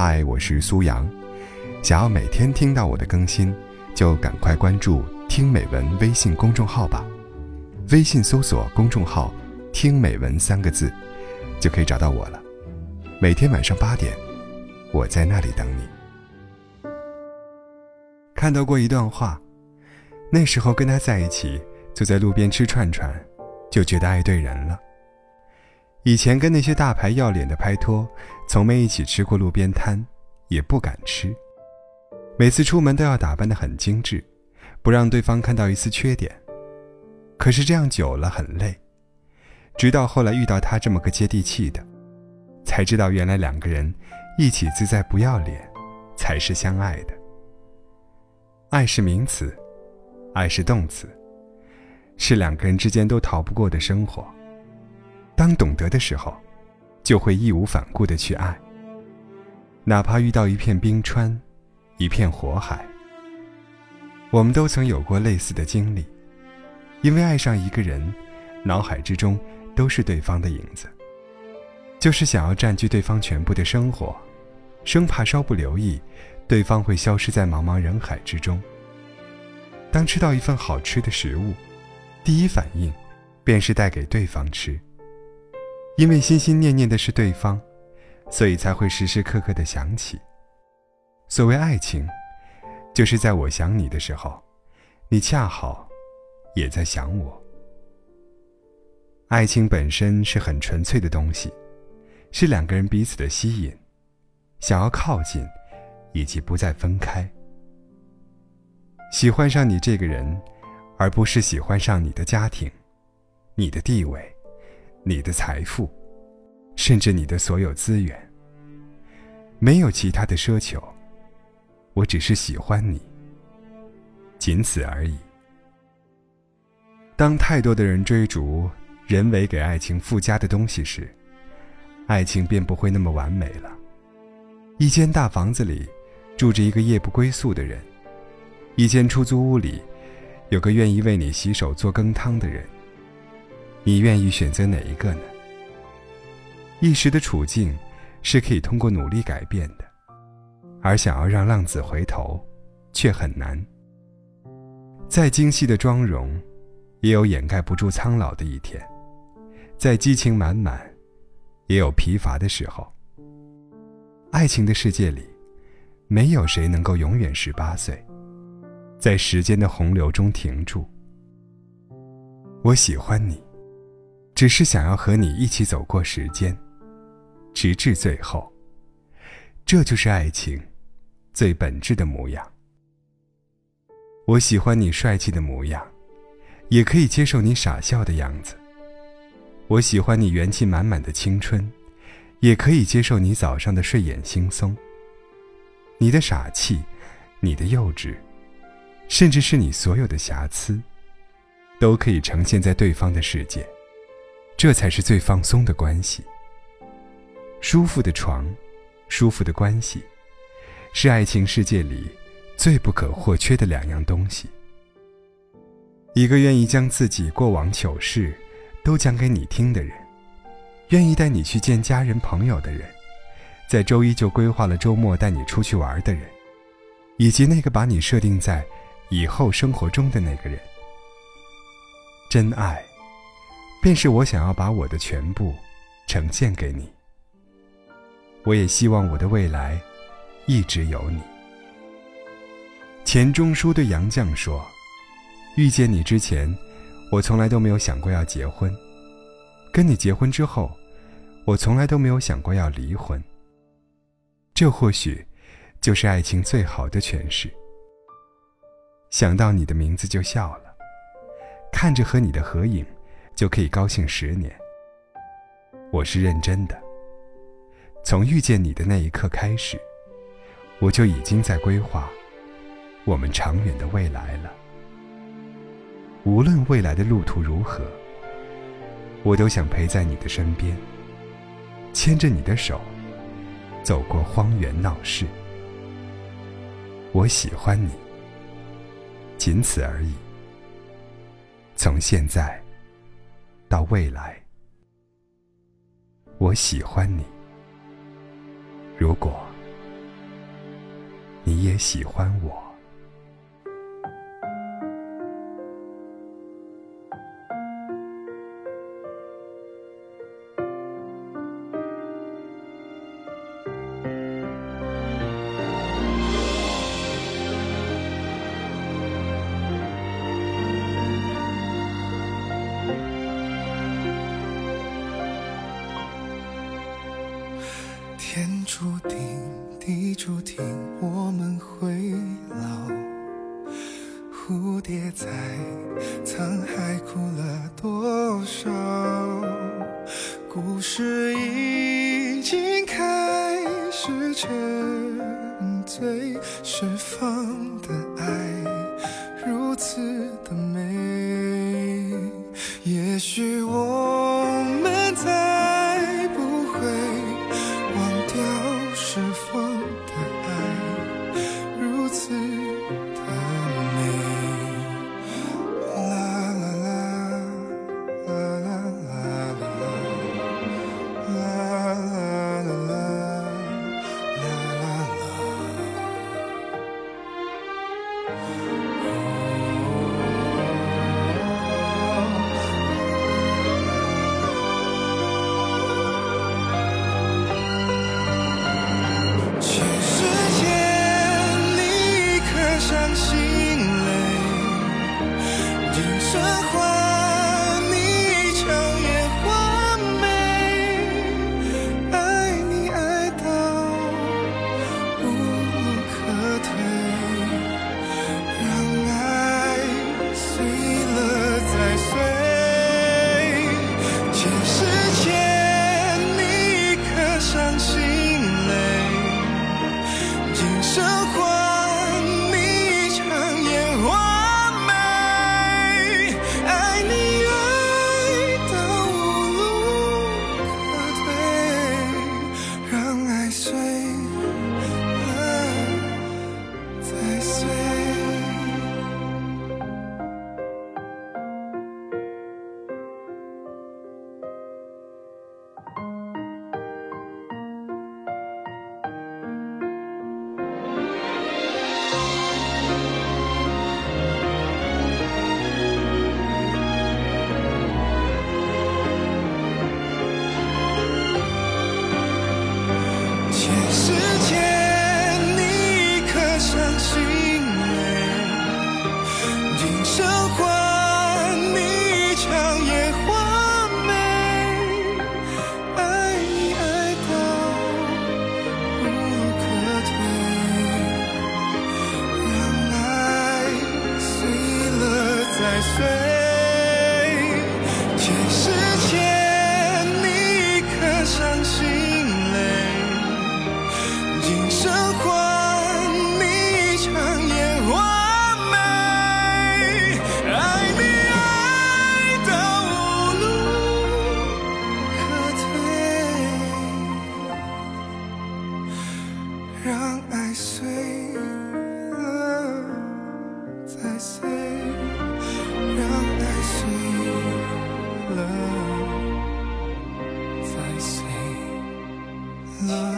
嗨，我是苏阳。想要每天听到我的更新，就赶快关注“听美文”微信公众号吧。微信搜索公众号“听美文”三个字，就可以找到我了。每天晚上八点，我在那里等你。看到过一段话，那时候跟他在一起，坐在路边吃串串，就觉得爱对人了。以前跟那些大牌要脸的拍拖，从没一起吃过路边摊，也不敢吃。每次出门都要打扮得很精致，不让对方看到一丝缺点。可是这样久了很累。直到后来遇到他这么个接地气的，才知道原来两个人一起自在不要脸，才是相爱的。爱是名词，爱是动词，是两个人之间都逃不过的生活。当懂得的时候，就会义无反顾的去爱。哪怕遇到一片冰川，一片火海。我们都曾有过类似的经历，因为爱上一个人，脑海之中都是对方的影子，就是想要占据对方全部的生活，生怕稍不留意，对方会消失在茫茫人海之中。当吃到一份好吃的食物，第一反应，便是带给对方吃。因为心心念念的是对方，所以才会时时刻刻的想起。所谓爱情，就是在我想你的时候，你恰好也在想我。爱情本身是很纯粹的东西，是两个人彼此的吸引，想要靠近，以及不再分开。喜欢上你这个人，而不是喜欢上你的家庭，你的地位。你的财富，甚至你的所有资源，没有其他的奢求。我只是喜欢你，仅此而已。当太多的人追逐人为给爱情附加的东西时，爱情便不会那么完美了。一间大房子里，住着一个夜不归宿的人；一间出租屋里，有个愿意为你洗手做羹汤的人。你愿意选择哪一个呢？一时的处境是可以通过努力改变的，而想要让浪子回头，却很难。再精细的妆容，也有掩盖不住苍老的一天；再激情满满，也有疲乏的时候。爱情的世界里，没有谁能够永远十八岁，在时间的洪流中停住。我喜欢你。只是想要和你一起走过时间，直至最后。这就是爱情最本质的模样。我喜欢你帅气的模样，也可以接受你傻笑的样子。我喜欢你元气满满的青春，也可以接受你早上的睡眼惺忪。你的傻气，你的幼稚，甚至是你所有的瑕疵，都可以呈现在对方的世界。这才是最放松的关系。舒服的床，舒服的关系，是爱情世界里最不可或缺的两样东西。一个愿意将自己过往糗事都讲给你听的人，愿意带你去见家人朋友的人，在周一就规划了周末带你出去玩的人，以及那个把你设定在以后生活中的那个人，真爱。便是我想要把我的全部呈现给你。我也希望我的未来一直有你。钱钟书对杨绛说：“遇见你之前，我从来都没有想过要结婚；跟你结婚之后，我从来都没有想过要离婚。这或许就是爱情最好的诠释。想到你的名字就笑了，看着和你的合影。”就可以高兴十年。我是认真的。从遇见你的那一刻开始，我就已经在规划我们长远的未来了。无论未来的路途如何，我都想陪在你的身边，牵着你的手，走过荒原闹市。我喜欢你，仅此而已。从现在。到未来我喜欢你。如果你也喜欢我注定的注定我们会老蝴蝶在沧海哭了多少？故事已经开始沉醉释放的爱如此的美。也许我再碎让爱醒了再碎了